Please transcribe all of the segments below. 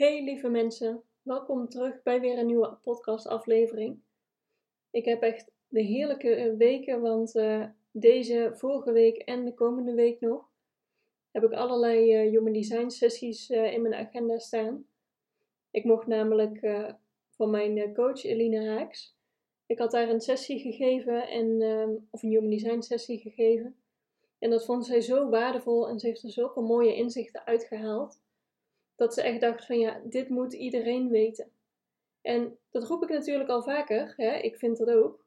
Hey lieve mensen, welkom terug bij weer een nieuwe podcastaflevering. Ik heb echt de heerlijke eh, weken, want uh, deze vorige week en de komende week nog heb ik allerlei uh, human design sessies uh, in mijn agenda staan. Ik mocht namelijk van mijn coach Eline Haaks, ik had daar een sessie gegeven, en, ehm, of een human design sessie gegeven. En dat vond zij zo waardevol en ze heeft er zulke mooie inzichten uitgehaald dat ze echt dacht van ja, dit moet iedereen weten. En dat roep ik natuurlijk al vaker, hè? ik vind dat ook.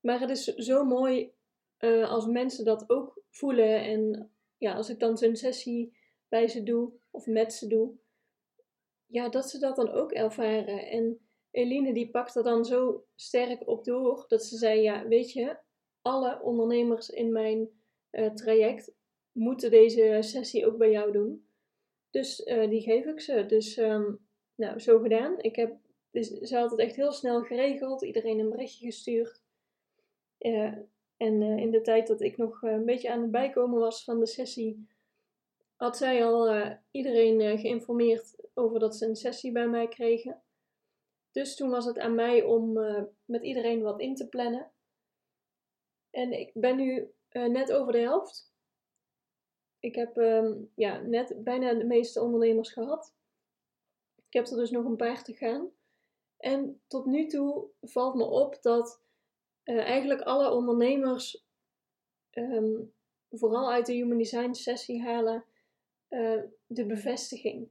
Maar het is zo mooi uh, als mensen dat ook voelen. En ja, als ik dan zo'n sessie bij ze doe of met ze doe, ja, dat ze dat dan ook ervaren. En Eline die pakt er dan zo sterk op door dat ze zei: Ja, weet je, alle ondernemers in mijn uh, traject moeten deze sessie ook bij jou doen. Dus uh, die geef ik ze. Dus um, nou, zo gedaan. Ik heb dus, ze had het echt heel snel geregeld. Iedereen een berichtje gestuurd. Uh, en uh, in de tijd dat ik nog een beetje aan het bijkomen was van de sessie, had zij al iedereen geïnformeerd over dat ze een sessie bij mij kregen. Dus toen was het aan mij om met iedereen wat in te plannen. En ik ben nu net over de helft. Ik heb um, ja, net bijna de meeste ondernemers gehad. Ik heb er dus nog een paar te gaan. En tot nu toe valt me op dat uh, eigenlijk alle ondernemers um, vooral uit de Human Design sessie halen uh, de bevestiging.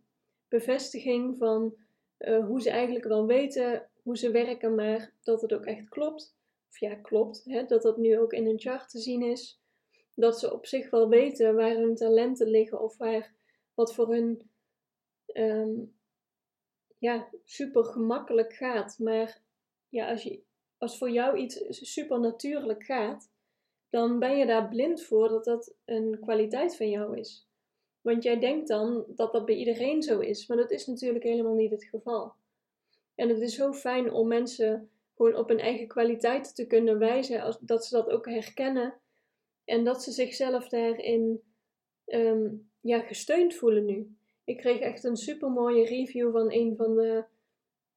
Bevestiging van uh, hoe ze eigenlijk wel weten hoe ze werken, maar dat het ook echt klopt. Of ja, klopt, hè, dat dat nu ook in een chart te zien is dat ze op zich wel weten waar hun talenten liggen of waar wat voor hun um, ja, super gemakkelijk gaat. Maar ja, als, je, als voor jou iets super natuurlijk gaat, dan ben je daar blind voor dat dat een kwaliteit van jou is. Want jij denkt dan dat dat bij iedereen zo is, maar dat is natuurlijk helemaal niet het geval. En het is zo fijn om mensen gewoon op hun eigen kwaliteiten te kunnen wijzen, als, dat ze dat ook herkennen en dat ze zichzelf daarin um, ja, gesteund voelen nu. Ik kreeg echt een super mooie review van een van de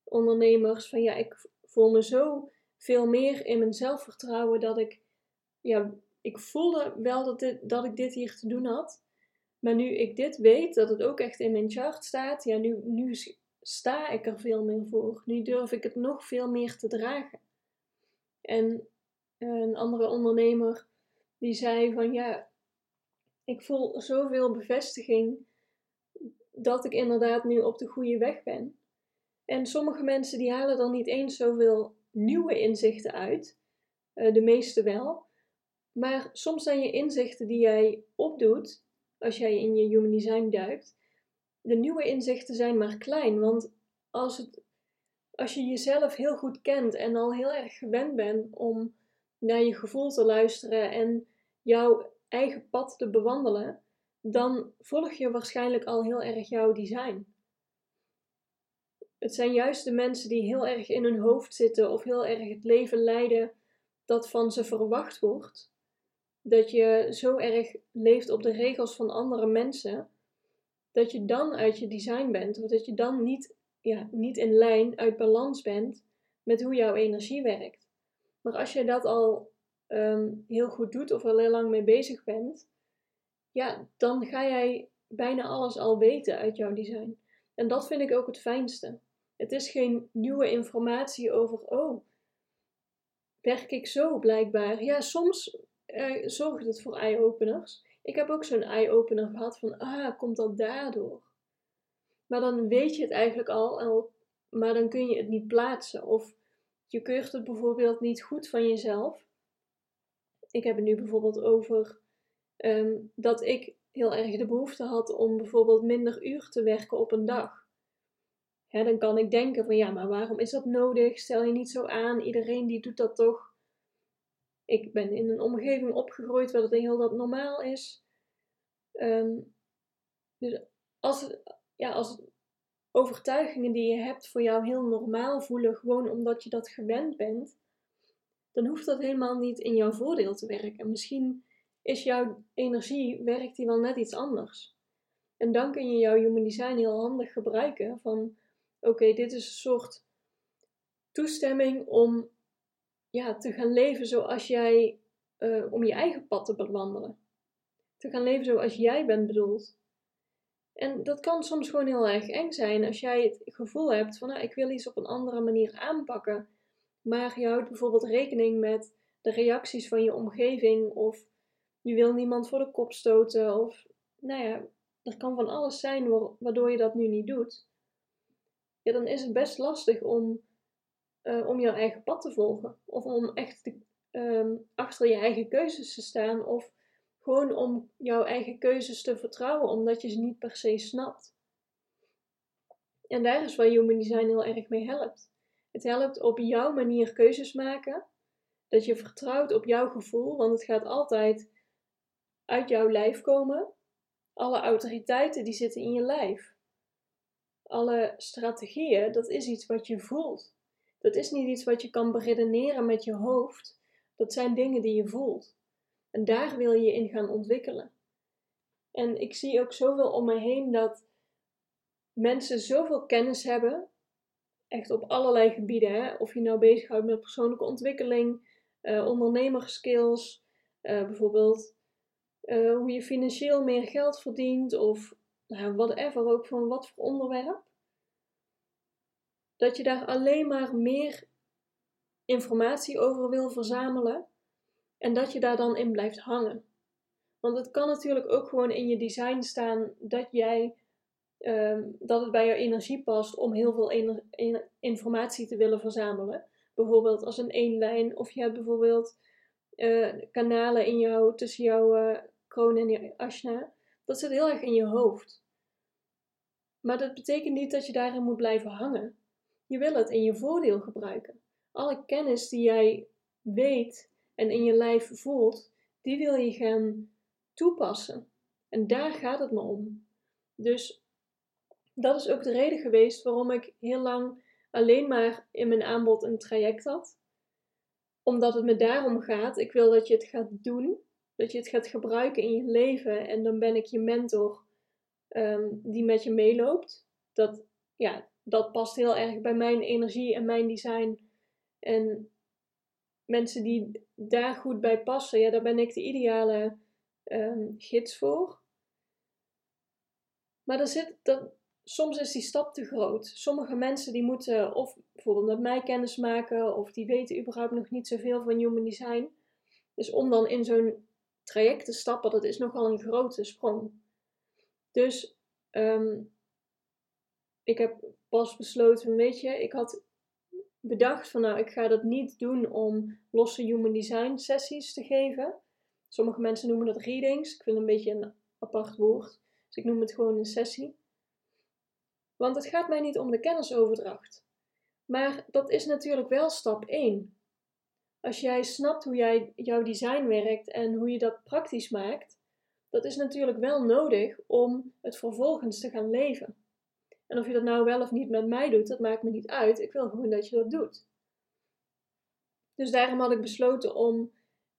ondernemers. Van ja, ik voel me zo veel meer in mijn zelfvertrouwen dat ik, ja, ik voelde wel dat, dit, dat ik dit hier te doen had. Maar nu ik dit weet, dat het ook echt in mijn chart staat, ja, nu, nu sta ik er veel meer voor. Nu durf ik het nog veel meer te dragen. En een andere ondernemer die zei van ja, ik voel zoveel bevestiging dat ik inderdaad nu op de goede weg ben. En sommige mensen die halen dan niet eens zoveel nieuwe inzichten uit, uh, de meeste wel. Maar soms zijn je inzichten die jij opdoet, als jij in je human design duikt, de nieuwe inzichten zijn maar klein. Want als, het, als je jezelf heel goed kent en al heel erg gewend bent om naar je gevoel te luisteren en jouw eigen pad te bewandelen, dan volg je waarschijnlijk al heel erg jouw design. Het zijn juist de mensen die heel erg in hun hoofd zitten of heel erg het leven leiden dat van ze verwacht wordt. Dat je zo erg leeft op de regels van andere mensen, dat je dan uit je design bent, of dat je dan niet, ja, niet in lijn, uit balans bent met hoe jouw energie werkt. Maar als je dat al um, heel goed doet of er heel lang mee bezig bent, ja, dan ga jij bijna alles al weten uit jouw design. En dat vind ik ook het fijnste. Het is geen nieuwe informatie over, oh, werk ik zo blijkbaar. Ja, soms uh, zorgt het voor eye-openers. Ik heb ook zo'n eye-opener gehad van, ah, komt dat daardoor? Maar dan weet je het eigenlijk al, al, maar dan kun je het niet plaatsen. Of je keurt het bijvoorbeeld niet goed van jezelf ik heb het nu bijvoorbeeld over um, dat ik heel erg de behoefte had om bijvoorbeeld minder uur te werken op een dag. dan kan ik denken van ja, maar waarom is dat nodig? Stel je niet zo aan, iedereen die doet dat toch. Ik ben in een omgeving opgegroeid waar het heel dat normaal is. Ehm, dus als, ja, als overtuigingen die je hebt voor jou heel normaal voelen, gewoon omdat je dat gewend bent, dan hoeft dat helemaal niet in jouw voordeel te werken. Misschien is jouw energie, werkt die wel net iets anders. En dan kun je jouw human design heel handig gebruiken van, oké, dit is een soort toestemming om ja, te gaan leven zoals jij, uh, om je eigen pad te bewandelen. Te gaan leven zoals jij bent bedoeld. En dat kan soms gewoon heel erg eng zijn als jij het gevoel hebt van, nou, ik wil iets op een andere manier aanpakken. Maar je houdt bijvoorbeeld rekening met de reacties van je omgeving of je wil niemand voor de kop stoten of nou ja, er kan van alles zijn waardoor je dat nu niet doet. Ja, dan is het best lastig om, uh, om jouw eigen pad te volgen. Of om echt ehm, achter je eigen keuzes te staan. Of gewoon om jouw eigen keuzes te vertrouwen, omdat je ze niet per se snapt. En daar is waar Human Design heel erg mee helpt. Het helpt op jouw manier keuzes maken. Dat je vertrouwt op jouw gevoel, want het gaat altijd uit jouw lijf komen. Alle autoriteiten die zitten in je lijf. Alle strategieën, dat is iets wat je voelt. Dat is niet iets wat je kan beredeneren met je hoofd. Dat zijn dingen die je voelt. En daar wil je in gaan ontwikkelen. En ik zie ook zoveel om me heen dat mensen zoveel kennis hebben, echt op allerlei gebieden. Hè? Of je nou bezighoudt met persoonlijke ontwikkeling, uh, ondernemerskills, uh, bijvoorbeeld uh, hoe je financieel meer geld verdient of nou, whatever ook van wat voor onderwerp. Dat je daar alleen maar meer informatie over wil verzamelen en dat je daar dan in blijft hangen. Want het kan natuurlijk ook gewoon in je design staan dat jij um, dat het bij jouw energie past om heel veel informatie te willen verzamelen. Bijvoorbeeld als een eenlijn, of je hebt bijvoorbeeld uh, kanalen in jou tussen jouw uh, kroon en je ashna. Dat zit heel erg in je hoofd. Maar dat betekent niet dat je daarin moet blijven hangen. Je wil het in je voordeel gebruiken. Alle kennis die jij weet en in je lijf voelt, die wil je gaan toepassen. En daar gaat het me om. Dus dat is ook de reden geweest waarom ik heel lang alleen maar in mijn aanbod een traject had. Omdat het me daarom gaat. Ik wil dat je het gaat doen. Dat je het gaat gebruiken in je leven. En dan ben ik je mentor ehm, die met je meeloopt. Dat, ja, dat past heel erg bij mijn energie en mijn design. En mensen die daar goed bij passen, ja, daar ben ik de ideale um, gids voor. Maar er zit, dat, soms is die stap te groot. Sommige mensen die moeten of bijvoorbeeld met mij kennis maken, of die weten überhaupt nog niet zoveel van human design. Dus om dan in zo'n traject te stappen, dat is nogal een grote sprong. Dus um, ik heb pas besloten, weet je, ik had bedacht van nou, ik ga dat niet doen om losse human design sessies te geven. Sommige mensen noemen dat readings. Ik vind het een beetje een apart woord. Dus ik noem het gewoon een sessie. Want het gaat mij niet om de kennisoverdracht. Maar dat is natuurlijk wel stap 1. Als jij snapt hoe jij, jouw design werkt en hoe je dat praktisch maakt, dat is natuurlijk wel nodig om het vervolgens te gaan leven. En of je dat nou wel of niet met mij doet, dat maakt me niet uit. Ik wil gewoon dat je dat doet. Dus daarom had ik besloten om,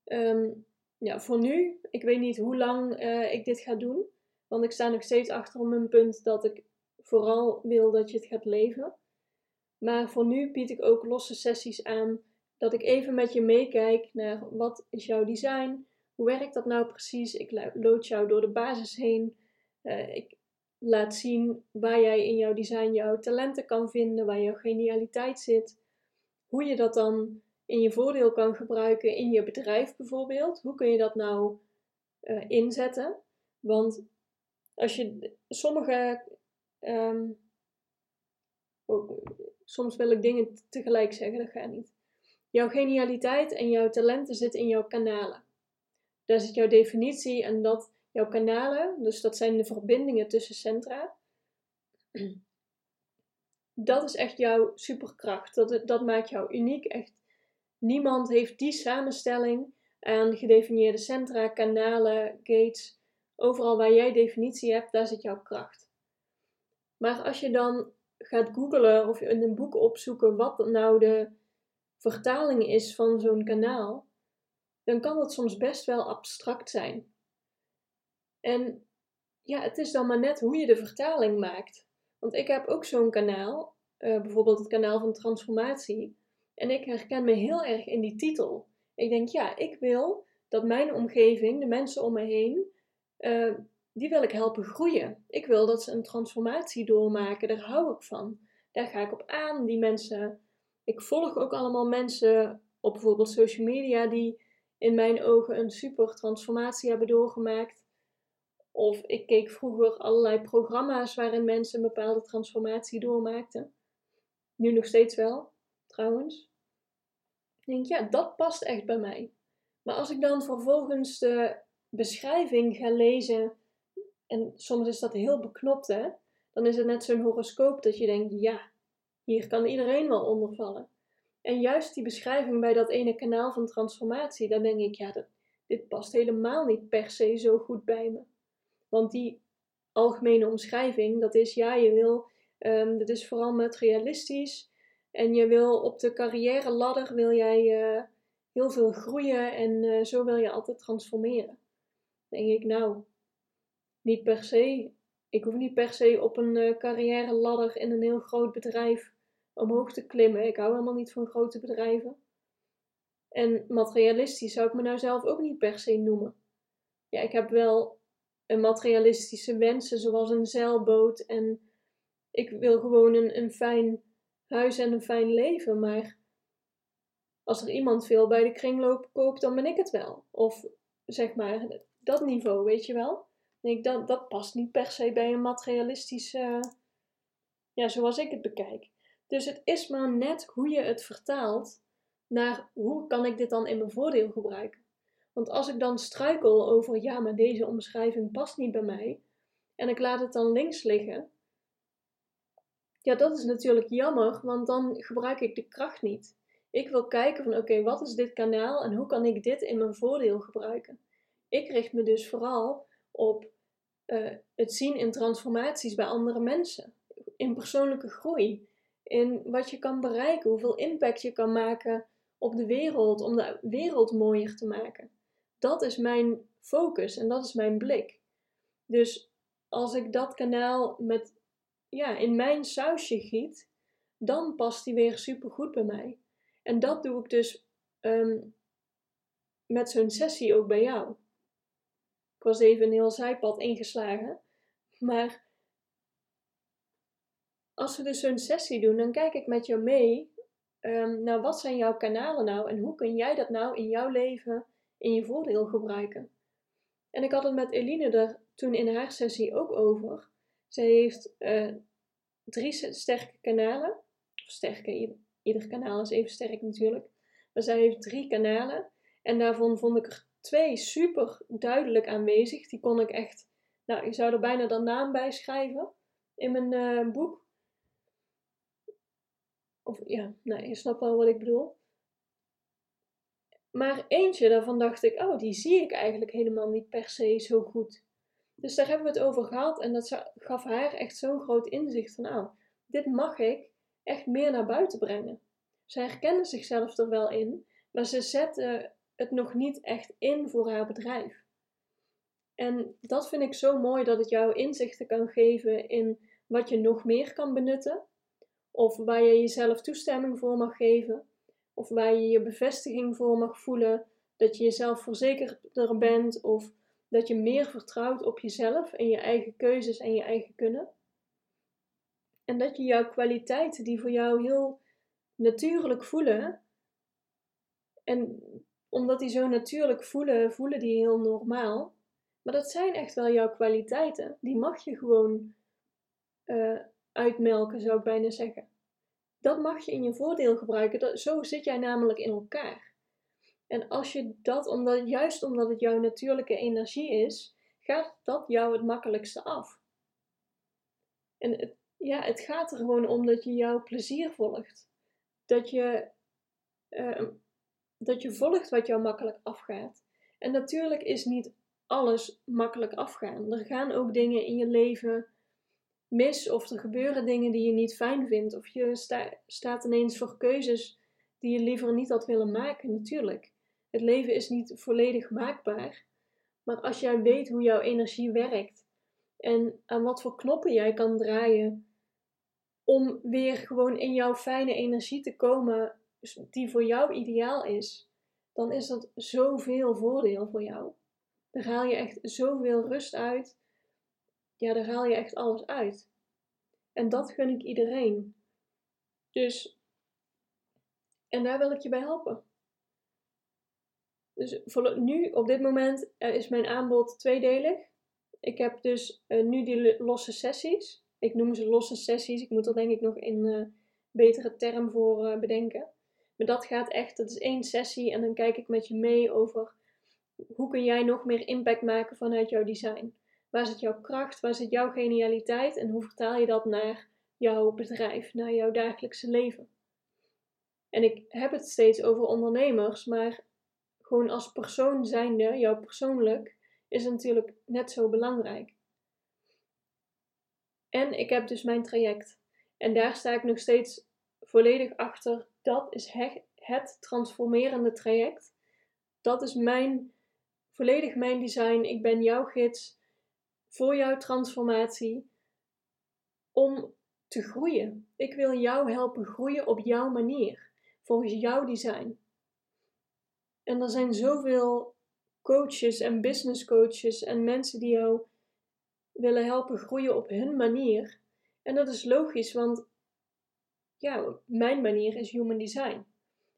ehm, ja, voor nu, ik weet niet hoe lang eh, ik dit ga doen. Want ik sta nog steeds achter op mijn punt dat ik vooral wil dat je het gaat leven. Maar voor nu bied ik ook losse sessies aan. Dat ik even met je meekijk naar wat is jouw design? Hoe werkt dat nou precies? Ik lood jou door de basis heen. Uh, ik laat zien waar jij in jouw design jouw talenten kan vinden, waar jouw genialiteit zit. Hoe je dat dan in je voordeel kan gebruiken in je bedrijf bijvoorbeeld. Hoe kun je dat nou uh, inzetten? Want als je sommige. Um, oh, soms wil ik dingen tegelijk zeggen, dat gaat niet. Jouw genialiteit en jouw talenten zitten in jouw kanalen. Daar zit jouw definitie en dat jouw kanalen, dus dat zijn de verbindingen tussen centra. Dat is echt jouw superkracht. Dat, dat maakt jou uniek. Echt, niemand heeft die samenstelling aan gedefinieerde centra, kanalen, gates. Overal waar jij definitie hebt, daar zit jouw kracht. Maar als je dan gaat googlen of in een boek opzoeken wat nou de vertaling is van zo'n kanaal, dan kan dat soms best wel abstract zijn. En ja, het is dan maar net hoe je de vertaling maakt. Want ik heb ook zo'n kanaal, uh, bijvoorbeeld het kanaal van transformatie. En ik herken me heel erg in die titel. Ik denk, ja, ik wil dat mijn omgeving, de mensen om me heen, uh, die wil ik helpen groeien. Ik wil dat ze een transformatie doormaken, daar hou ik van. Daar ga ik op aan. Die mensen, ik volg ook allemaal mensen op bijvoorbeeld social media die in mijn ogen een super transformatie hebben doorgemaakt. Of ik keek vroeger allerlei programma's waarin mensen een bepaalde transformatie doormaakten. Nu nog steeds wel, trouwens. Ik denk, ja, dat past echt bij mij. Maar als ik dan vervolgens de beschrijving ga lezen, en soms is dat heel beknopt, hè? Dan is het net zo'n horoscoop dat je denkt, ja, hier kan iedereen wel onder vallen. En juist die beschrijving bij dat ene kanaal van transformatie, dan denk ik, ja, dit past helemaal niet per se zo goed bij me. Want die algemene omschrijving, dat is, ja, je wil, um, dat is vooral materialistisch. En je wil op de carrière ladder, wil jij uh, heel veel groeien en uh, zo wil je altijd transformeren. Denk ik, nou, niet per se. Ik hoef niet per se op een uh, carrière ladder in een heel groot bedrijf omhoog te klimmen. Ik hou helemaal niet van grote bedrijven. En materialistisch zou ik me nou zelf ook niet per se noemen. Ja, ik heb wel een materialistische wensen, zoals een zeilboot. En ik wil gewoon een, een fijn huis en een fijn leven. Maar als er iemand veel bij de kringloop koopt, dan ben ik het wel. Of zeg maar, dat niveau, weet je wel? Ik, dat, dat past niet per se bij een materialistische, ja, zoals ik het bekijk. Dus het is maar net hoe je het vertaalt naar hoe kan ik dit dan in mijn voordeel gebruiken. Want als ik dan struikel over, ja, maar deze omschrijving past niet bij mij, en ik laat het dan links liggen, ja, dat is natuurlijk jammer, want dan gebruik ik de kracht niet. Ik wil kijken van, oké, wat is dit kanaal en hoe kan ik dit in mijn voordeel gebruiken? Ik richt me dus vooral op uh, het zien in transformaties bij andere mensen, in persoonlijke groei, in wat je kan bereiken, hoeveel impact je kan maken op de wereld, om de wereld mooier te maken. Dat is mijn focus en dat is mijn blik. Dus als ik dat kanaal met, ja, in mijn sausje giet, dan past die weer super goed bij mij. En dat doe ik dus um, met zo'n sessie ook bij jou. Ik was even een heel zijpad ingeslagen. Maar als we dus zo'n sessie doen, dan kijk ik met jou mee. Um, nou, wat zijn jouw kanalen nou en hoe kun jij dat nou in jouw leven in je voordeel gebruiken? En ik had het met Eline er toen in haar sessie ook over. Zij heeft uh, drie sterke kanalen. Of sterke, ieder kanaal is even sterk natuurlijk. Maar zij heeft drie kanalen. En daarvan vond ik er twee super duidelijk aanwezig. Die kon ik echt, nou, ik zou er bijna de naam bij schrijven in mijn uh, boek. Of ja, nou, je snapt wel wat ik bedoel. Maar eentje daarvan dacht ik, oh, die zie ik eigenlijk helemaal niet per se zo goed. Dus daar hebben we het over gehad en dat gaf haar echt zo'n groot inzicht van, oh, dit mag ik echt meer naar buiten brengen. Ze herkende zichzelf er wel in, maar ze zette het nog niet echt in voor haar bedrijf. En dat vind ik zo mooi dat het jou inzichten kan geven in wat je nog meer kan benutten, of waar je jezelf toestemming voor mag geven, of waar je je bevestiging voor mag voelen, dat je jezelf verzekerder bent, of dat je meer vertrouwt op jezelf en je eigen keuzes en je eigen kunnen. En dat je jouw kwaliteiten die voor jou heel natuurlijk voelen, en omdat die zo natuurlijk voelen, voelen die heel normaal. Maar dat zijn echt wel jouw kwaliteiten. Die mag je gewoon uh, uitmelken, zou ik bijna zeggen. Dat mag je in je voordeel gebruiken. Zo zit jij namelijk in elkaar. En als je dat, omdat, juist omdat het jouw natuurlijke energie is, gaat dat jou het makkelijkste af. En het, ja, het gaat er gewoon om dat je jouw plezier volgt. Dat je, uh, dat je volgt wat jou makkelijk afgaat. En natuurlijk is niet alles makkelijk afgaan. Er gaan ook dingen in je leven mis of er gebeuren dingen die je niet fijn vindt. Of je staat ineens voor keuzes die je liever niet had willen maken, natuurlijk. Het leven is niet volledig maakbaar. Maar als jij weet hoe jouw energie werkt en aan wat voor knoppen jij kan draaien om weer gewoon in jouw fijne energie te komen die voor jou ideaal is, dan is dat zoveel voordeel voor jou. Daar haal je echt zoveel rust uit. Ja, daar haal je echt alles uit. En dat gun ik iedereen. Dus, en daar wil ik je bij helpen. Dus nu, op dit moment, is mijn aanbod tweedelig. Ik heb dus uh, nu die losse sessies. Ik noem ze losse sessies. Ik moet er denk ik nog een uh, betere term voor bedenken. Maar dat gaat echt, dat is één sessie en dan kijk ik met je mee over hoe kun jij nog meer impact maken vanuit jouw design. Waar zit jouw kracht, waar zit jouw genialiteit en hoe vertaal je dat naar jouw bedrijf, naar jouw dagelijkse leven. En ik heb het steeds over ondernemers, maar gewoon als persoon zijnde, jouw persoonlijk, is natuurlijk net zo belangrijk. En ik heb dus mijn traject. En daar sta ik nog steeds volledig achter. Dat is het transformerende traject. Dat is mijn, volledig mijn design. Ik ben jouw gids voor jouw transformatie. Om te groeien. Ik wil jou helpen groeien op jouw manier. Volgens jouw design. En er zijn zoveel coaches en business coaches en mensen die jou willen helpen groeien op hun manier. En dat is logisch, want ja, mijn manier is human design.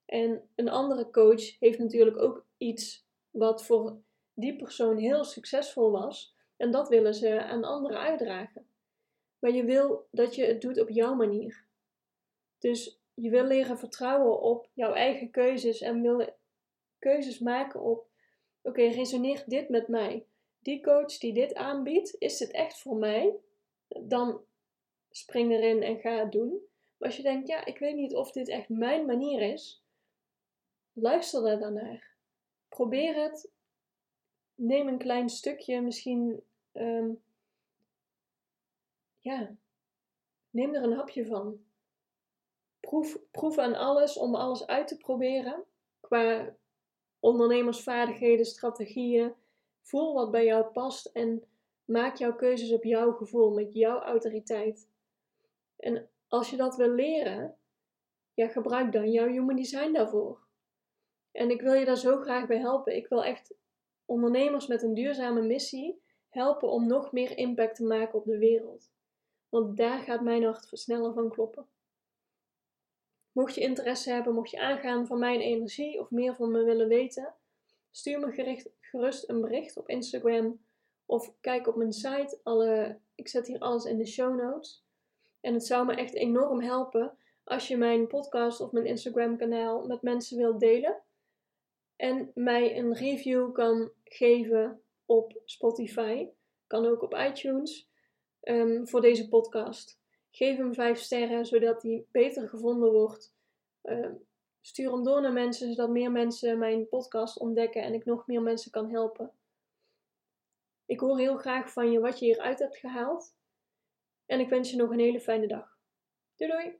En een andere coach heeft natuurlijk ook iets wat voor die persoon heel succesvol was. En dat willen ze aan anderen uitdragen. Maar je wil dat je het doet op jouw manier. Dus je wil leren vertrouwen op jouw eigen keuzes en wil keuzes maken op: oké, resoneert dit met mij? Die coach die dit aanbiedt, is het echt voor mij? Dan spring erin en ga het doen. Maar als je denkt, ja, ik weet niet of dit echt mijn manier is, luister daar dan naar. Probeer het. Neem een klein stukje, misschien, um, ja, neem er een hapje van. Proef, proef aan alles om alles uit te proberen. Qua ondernemersvaardigheden, strategieën. Voel wat bij jou past en maak jouw keuzes op jouw gevoel, met jouw autoriteit. En als je dat wil leren, ja, gebruik dan jouw human design daarvoor. En ik wil je daar zo graag bij helpen. Ik wil echt ondernemers met een duurzame missie helpen om nog meer impact te maken op de wereld. Want daar gaat mijn hart sneller van kloppen. Mocht je interesse hebben, mocht je aangaan van mijn energie of meer van me willen weten, stuur me gerust een bericht op Instagram of kijk op mijn site. Alle, ik zet hier alles in de show notes. En het zou me echt enorm helpen als je mijn podcast of mijn Instagram kanaal met mensen wilt delen. En mij een review kan geven op Spotify. Kan ook op iTunes um, voor deze podcast. Geef hem 5 sterren, zodat hij beter gevonden wordt. Uh, stuur hem door naar mensen, zodat meer mensen mijn podcast ontdekken en ik nog meer mensen kan helpen. Ik hoor heel graag van je wat je hieruit hebt gehaald. En ik wens je nog een hele fijne dag. Doei doei!